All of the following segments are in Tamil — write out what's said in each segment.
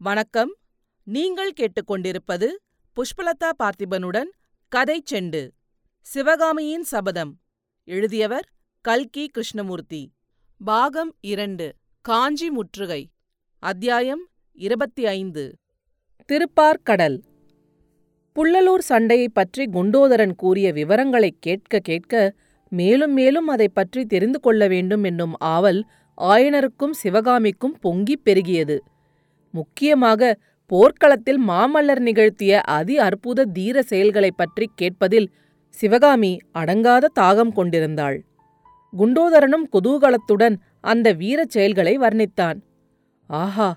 வணக்கம். நீங்கள் கேட்டுக்கொண்டிருப்பது புஷ்பலதா பார்த்திபனுடன் கதை செண்டு. சிவகாமியின் சபதம். எழுதியவர் கல்கி கிருஷ்ணமூர்த்தி. பாகம் இரண்டு காஞ்சி முற்றுகை. அத்தியாயம் இருபத்தி ஐந்து திருப்பார்கடல். புள்ளலூர் சண்டையைப் பற்றி குண்டோதரன் கூறிய விவரங்களைக் கேட்க கேட்க மேலும் மேலும் அதைப் பற்றி தெரிந்து கொள்ள வேண்டும் என்னும் ஆவல் ஆயனருக்கும் சிவகாமிக்கும் பொங்கிப் பெருகியது. முக்கியமாக போர்க்களத்தில் மாமல்லர் நிகழ்த்திய அதி அற்புத தீர செயல்களைப் பற்றிக் கேட்பதில் சிவகாமி அடங்காத தாகம் கொண்டிருந்தாள். குண்டோதரனும் குதூகலத்துடன் அந்த வீரச் செயல்களை வர்ணித்தான். ஆஹா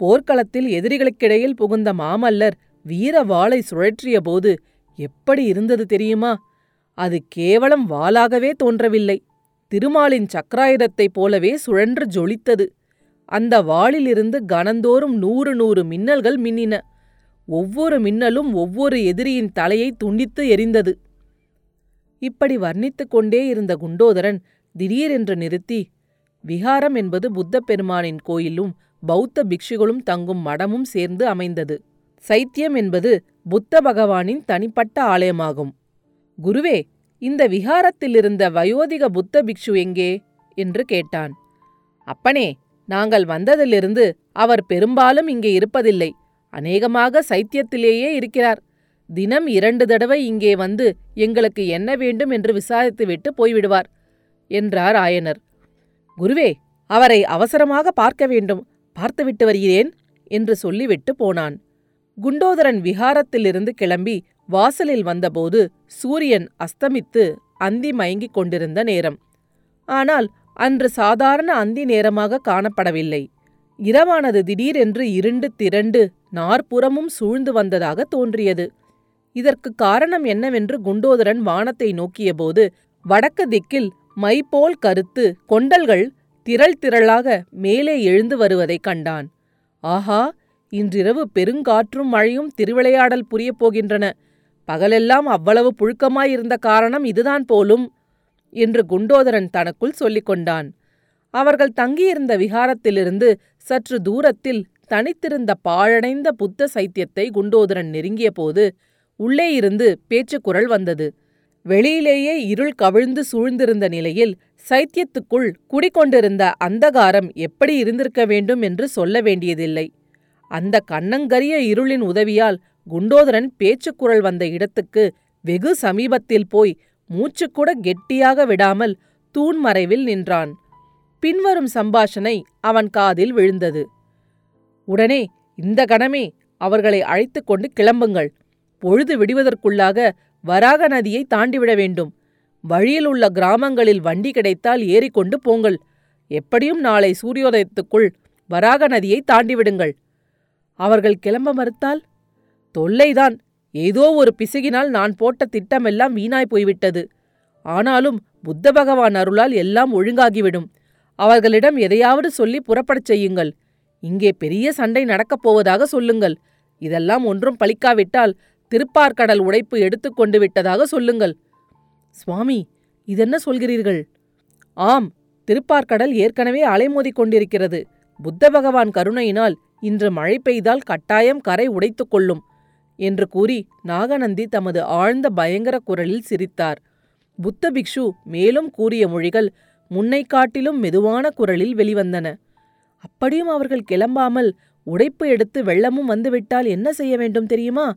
போர்க்களத்தில் எதிரிகளுக்கிடையில் புகுந்த மாமல்லர் வீர வாளை சுழற்றியபோது எப்படி இருந்தது தெரியுமா? அது கேவலம் வாளாகவே தோன்றவில்லை. திருமாலின் சக்கராயுதத்தைப் போலவே சுழன்று ஜொலித்தது. அந்த வாளிலிருந்து கணந்தோறும் நூறு நூறு மின்னல்கள் மின்னின. ஒவ்வொரு மின்னலும் ஒவ்வொரு எதிரியின் தலையை துண்டித்து எரிந்தது. இப்படி வர்ணித்துக் கொண்டே இருந்த குண்டோதரன் திடீரென்று நிறுத்தி விஹாரம் என்பது புத்த பெருமானின் கோயிலும் பௌத்த பிக்ஷுகளும் தங்கும் மடமும் சேர்ந்து அமைந்தது. சைத்தியம் என்பது புத்த பகவானின் தனிப்பட்ட ஆலயமாகும். குருவே இந்த விஹாரத்திலிருந்த வயோதிக புத்த பிக்ஷு எங்கே? என்று கேட்டான். அப்பனே நாங்கள் வந்ததிலிருந்து அவர் பெரும்பாலும் இங்கே இருப்பதில்லை. அநேகமாக சைத்தியத்திலேயே இருக்கிறார். தினம் இரண்டு தடவை இங்கே வந்து எங்களுக்கு என்ன வேண்டும் என்று விசாரித்துவிட்டு போய்விடுவார் என்றார் ஆயனர். குருவே அவரை அவசரமாக பார்க்க வேண்டும். பார்த்துவிட்டு வருகிறேன் என்று சொல்லிவிட்டு போனான். குண்டோதரன் விஹாரத்திலிருந்து கிளம்பி வாசலில் வந்தபோது சூரியன் அஸ்தமித்து அந்தி மயங்கிக் கொண்டிருந்த நேரம். ஆனால் அன்று சாதாரண அந்தி நேரமாக காணப்படவில்லை. இரவானது திடீரென்று இருண்டு திரண்டு நாற்புறமும் சூழ்ந்து வந்ததாக தோன்றியது. இதற்கு காரணம் என்னவென்று குண்டோதரன் வானத்தை நோக்கியபோது வடக்கு திக்கில் மைபோல் கருத்து கொண்டல்கள் திரள் திரளாக மேலே எழுந்து வருவதைக் கண்டான். ஆஹா இன்றிரவு பெருங்காற்றும் மழையும் திருவிளையாடல் புரியப் போகின்றன. பகலெல்லாம் அவ்வளவு புழுக்கமாயிருந்த காரணம் இதுதான் போலும். என்று குண்டோதரன் தனக்குள் சொல்லிக் கொண்டான். அவர்கள் தங்கியிருந்த விகாரத்திலிருந்து சற்று தூரத்தில் தனித்திருந்த பாழடைந்த புத்த சைத்தியத்தை குண்டோதரன் நெருங்கியபோது உள்ளே இருந்து பேச்சுக்குரல் வந்தது. வெளியிலேயே இருள் கவிழ்ந்து சூழ்ந்திருந்த நிலையில் சைத்தியத்துக்குள் குடிக்கொண்டிருந்த அந்தகாரம் எப்படி இருந்திருக்க வேண்டும் என்று சொல்ல வேண்டியதில்லை. அந்த கண்ணங்கரிய இருளின் உதவியால் குண்டோதரன் பேச்சுக்குரல் வந்த இடத்துக்கு வெகு சமீபத்தில் போய் மூச்சுக்கூட கெட்டியாக விடாமல் தூண் மறைவில் நின்றான். பின்வரும் சம்பாஷணை அவன் காதில் விழுந்தது. உடனே இந்த கணமே அவர்களை அழைத்துக் கொண்டு கிளம்புங்கள். பொழுது விடுவதற்குள்ளாக வராக நதியை தாண்டிவிட வேண்டும். வழியில் உள்ள கிராமங்களில் வண்டி கிடைத்தால் ஏறிக்கொண்டு போங்கள். எப்படியும் நாளை சூரியோதயத்துக்குள் வராக நதியை தாண்டிவிடுங்கள். அவர்கள் கிளம்ப மறுத்தால்? தொல்லைதான். ஏதோ ஒரு பிசுகினால் நான் போட்ட திட்டமெல்லாம் வீணாய் போய்விட்டது. ஆனாலும் புத்த பகவான் அருளால் எல்லாம் ஒழுங்காகிவிடும். அவர்களிடம் எதையாவது சொல்லி புறப்படச் செய்யுங்கள். இங்கே பெரிய சண்டை நடக்கப் போவதாக சொல்லுங்கள். இதெல்லாம் ஒன்றும் பலிக்காவிட்டால் திருப்பார்கடல் உடைப்பு எடுத்துக்கொண்டு விட்டதாக சொல்லுங்கள். சுவாமி இதென்ன சொல்கிறீர்கள்? ஆம் திருப்பார்கடல் ஏற்கனவே அலைமோதிக் கொண்டிருக்கிறது. புத்த பகவான் கருணையினால் இன்று மழை பெய்தால் கட்டாயம் கரை உடைத்துக் கொள்ளும். என்று கூறி நாகநந்தி தமது ஆழ்ந்த பயங்கர குரலில் சிரித்தார். புத்த பிக்ஷு மேலும் கூறிய மொழிகள் முன்னை காட்டிலும் மெதுவான குரலில் வெளிவந்தன. அப்படியும் அவர்கள் கிளம்பாமல் உடைப்பு எடுத்து வெள்ளமும் வந்துவிட்டால் என்ன செய்ய வேண்டும் தெரியுமா?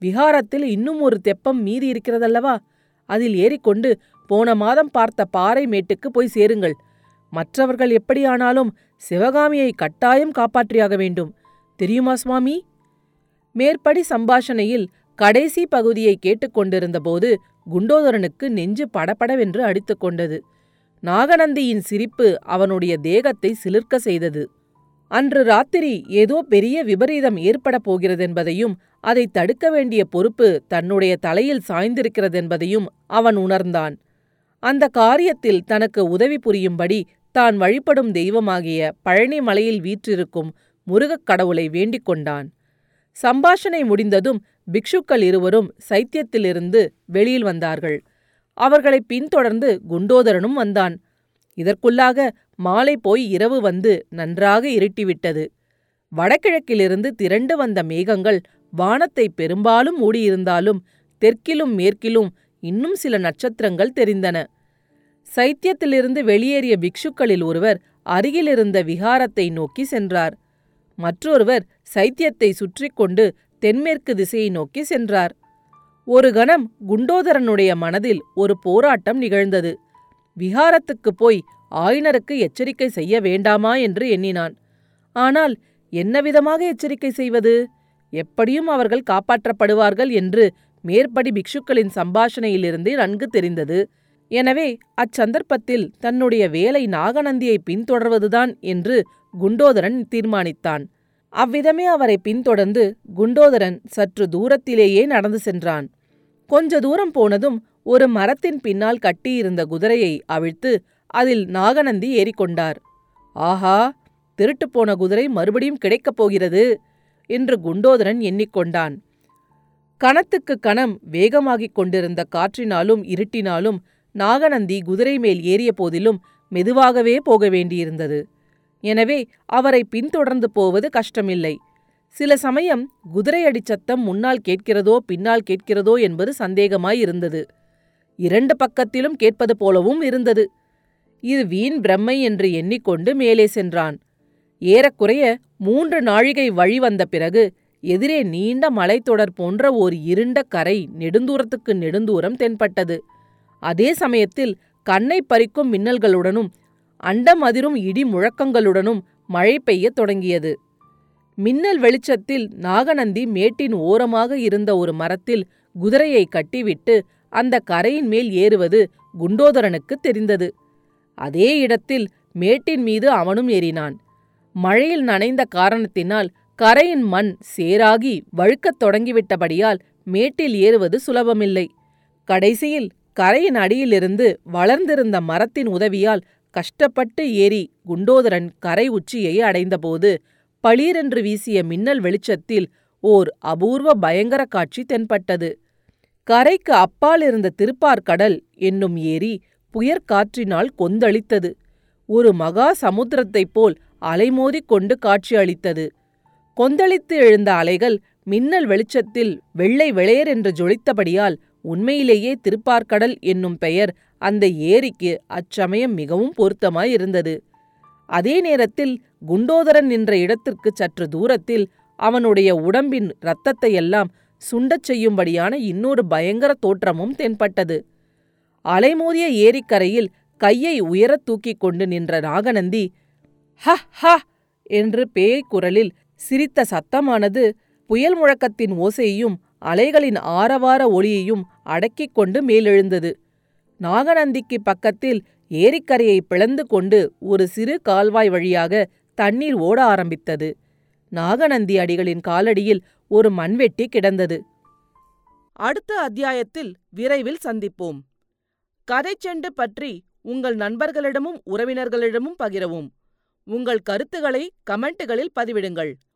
விஹாரத்தில் இன்னும் ஒரு தெப்பம் மீதி இருக்கிறதல்லவா? அதில் ஏறிக்கொண்டு போன மாதம் பார்த்த பாறை மேட்டுக்கு போய் சேருங்கள். மற்றவர்கள் எப்படியானாலும் சிவகாமியை கட்டாயம் காப்பாற்றியாக வேண்டும். தெரியுமா சுவாமி? மேற்படி சம்பாஷணையில் கடைசி பகுதியை கேட்டுக்கொண்டிருந்தபோது குண்டோதரனுக்கு நெஞ்சு படபடவென்று அடித்துக்கொண்டது நாகநந்தியின் சிரிப்பு அவனுடைய தேகத்தை சிலிர்க்க செய்தது. அன்று ராத்திரி ஏதோ பெரிய விபரீதம் ஏற்படப் போகிறதென்பதையும் அதை தடுக்க வேண்டிய பொறுப்பு தன்னுடைய தலையில் சாய்ந்திருக்கிறதென்பதையும் அவன் உணர்ந்தான். அந்த காரியத்தில் தனக்கு உதவி புரியும்படி தான் வழிபடும் தெய்வமாகிய பழனிமலையில் வீற்றிருக்கும் முருகக் கடவுளை வேண்டிக் கொண்டான். சம்பாஷணை முடிந்ததும் பிக்ஷுக்கள் இருவரும் சைத்தியத்திலிருந்து வெளியில் வந்தார்கள். அவர்களை பின்தொடர்ந்து குண்டோதரனும் வந்தான். இதற்குள்ளாக மாலை போய் இரவு வந்து நன்றாக இருட்டிவிட்டது. வடகிழக்கிலிருந்து திரண்டு வந்த மேகங்கள் வானத்தை பெரும்பாலும் மூடியிருந்தாலும் தெற்கிலும் மேற்கிலும் இன்னும் சில நட்சத்திரங்கள் தெரிந்தன. சைத்தியத்திலிருந்து வெளியேறிய பிக்ஷுக்களில் ஒருவர் அருகிலிருந்த விகாரத்தை நோக்கி சென்றார். மற்றொருவர் சைத்தியத்தை சுற்றி கொண்டு தென்மேற்கு திசையை நோக்கி சென்றார். ஒரு கணம் குண்டோதரனுடைய மனதில் ஒரு போராட்டம் நிகழ்ந்தது. விஹாரத்துக்கு போய் ஆயினருக்கு எச்சரிக்கை செய்ய வேண்டாமா என்று எண்ணினான். ஆனால் என்னவிதமாக எச்சரிக்கை செய்வது? எப்படியும் அவர்கள் காப்பாற்றப்படுவார்கள் என்று மேற்படி பிக்ஷுக்களின் சம்பாஷணையிலிருந்து நன்கு தெரிந்தது. எனவே அச்சந்தர்ப்பத்தில் தன்னுடைய வேலை நாகநந்தியை பின்தொடர்வதுதான் என்று குண்டோதரன் தீர்மானித்தான். அவ்விதமே அவரை பின்தொடர்ந்து குண்டோதரன் சற்று தூரத்திலேயே நடந்து சென்றான். கொஞ்ச தூரம் போனதும் ஒரு மரத்தின் பின்னால் கட்டியிருந்த குதிரையை அவிழ்த்து அதில் நாகநந்தி ஏறிக்கொண்டார் ஆஹா திருட்டுப் போன குதிரை மறுபடியும் கிடைக்கப் போகிறது என்று குண்டோதரன் எண்ணிக்கொண்டான் கணத்துக்கு கணம் வேகமாகிக் கொண்டிருந்த காற்றினாலும் இருட்டினாலும் நாகநந்தி குதிரை மேல் ஏறிய போதிலும் மெதுவாகவே போக வேண்டியிருந்தது. எனவே அவரை பின்தொடர்ந்து போவது கஷ்டமில்லை. சில சமயம் குதிரையடி சத்தம் முன்னால் கேட்கிறதோ பின்னால் கேட்கிறதோ என்பது சந்தேகமாயிருந்தது இரண்டு பக்கத்திலும் கேட்பது போலவும் இருந்தது. இது வீண் பிரம்மை என்று எண்ணிக்கொண்டு மேலே சென்றான். ஏறக்குறைய மூன்று நாழிகை வழி வந்த பிறகு எதிரே நீண்ட மலைத்தொடர் போன்ற ஓர் இருண்ட கரை நெடுந்தூரத்துக்கு நெடுந்தூரம் தென்பட்டது. அதே சமயத்தில் கண்ணை பறிக்கும் மின்னல்களுடனும் அண்டம் அதிரும் இடி முழக்கங்களுடனும் மழை பெய்யத் தொடங்கியது. மின்னல் வெளிச்சத்தில் நாகநந்தி மேட்டின் ஓரமாக இருந்த ஒரு மரத்தில் குதிரையை கட்டிவிட்டு அந்த கரையின் மேல் ஏறுவது குண்டோதரனுக்கு தெரிந்தது. அதே இடத்தில் மேட்டின் மீது அவனும் ஏறினான். மழையில் நனைந்த காரணத்தினால் கரையின் மண் சேராகி வழுக்கத் தொடங்கிவிட்டபடியால் மேட்டில் ஏறுவது சுலபமில்லை. கடைசியில் கரையின் அடியிலிருந்து வளர்ந்திருந்த மரத்தின் உதவியால் கஷ்டப்பட்டு ஏறி குண்டோதரன் கரை உச்சியை அடைந்தபோது பளீரென்று வீசிய மின்னல் வெளிச்சத்தில் ஓர் அபூர்வ பயங்கர காட்சி தென்பட்டது. கரைக்கு அப்பால் இருந்த திருப்பார்கடல் என்னும் ஏரி புயற்காற்றினால் கொந்தளித்தது. ஒரு மகா சமுத்திரத்தைப் போல் அலைமோதிக் கொண்டு காட்சியளித்தது. கொந்தளித்து எழுந்த அலைகள் மின்னல் வெளிச்சத்தில் வெள்ளை வெளையர் என்று ஜொலித்தபடியால் உண்மையிலேயே திருப்பார்கடல் என்னும் பெயர் அந்த ஏரிக்கு அச்சமயம் மிகவும் பொருத்தமாயிருந்தது. அதே நேரத்தில் குண்டோதரன் நின்ற இடத்திற்கு சற்று தூரத்தில் அவனுடைய உடம்பின் இரத்தத்தையெல்லாம் சுண்டச் செய்யும்படியான இன்னொரு பயங்கர தோற்றமும் தென்பட்டது. அலைமோதிய ஏரிக்கரையில் கையை உயரத் தூக்கிக் கொண்டு நின்ற நாகநந்தி ஹ ஹ என்று பேய் குரலில் சிரித்த சத்தமானது புயல் முழக்கத்தின் ஓசையையும் அலைகளின் ஆரவார ஒளியையும் அடக்கிக் கொண்டு மேலெழுந்தது. நாகநந்திக்கு பக்கத்தில் ஏரிக்கரையை பிளந்து கொண்டு ஒரு சிறு கால்வாய் வழியாக தண்ணீர் ஓட ஆரம்பித்தது. நாகநந்தி அடிகளின் காலடியில் ஒரு மண்வெட்டி கிடந்தது. அடுத்த அத்தியாயத்தில் விரைவில் சந்திப்போம். கதைச்செண்டு பற்றி உங்கள் நண்பர்களிடமும் உறவினர்களிடமும் பகிரவும். உங்கள் கருத்துக்களை கமெண்ட்டுகளில் பதிவிடுங்கள்.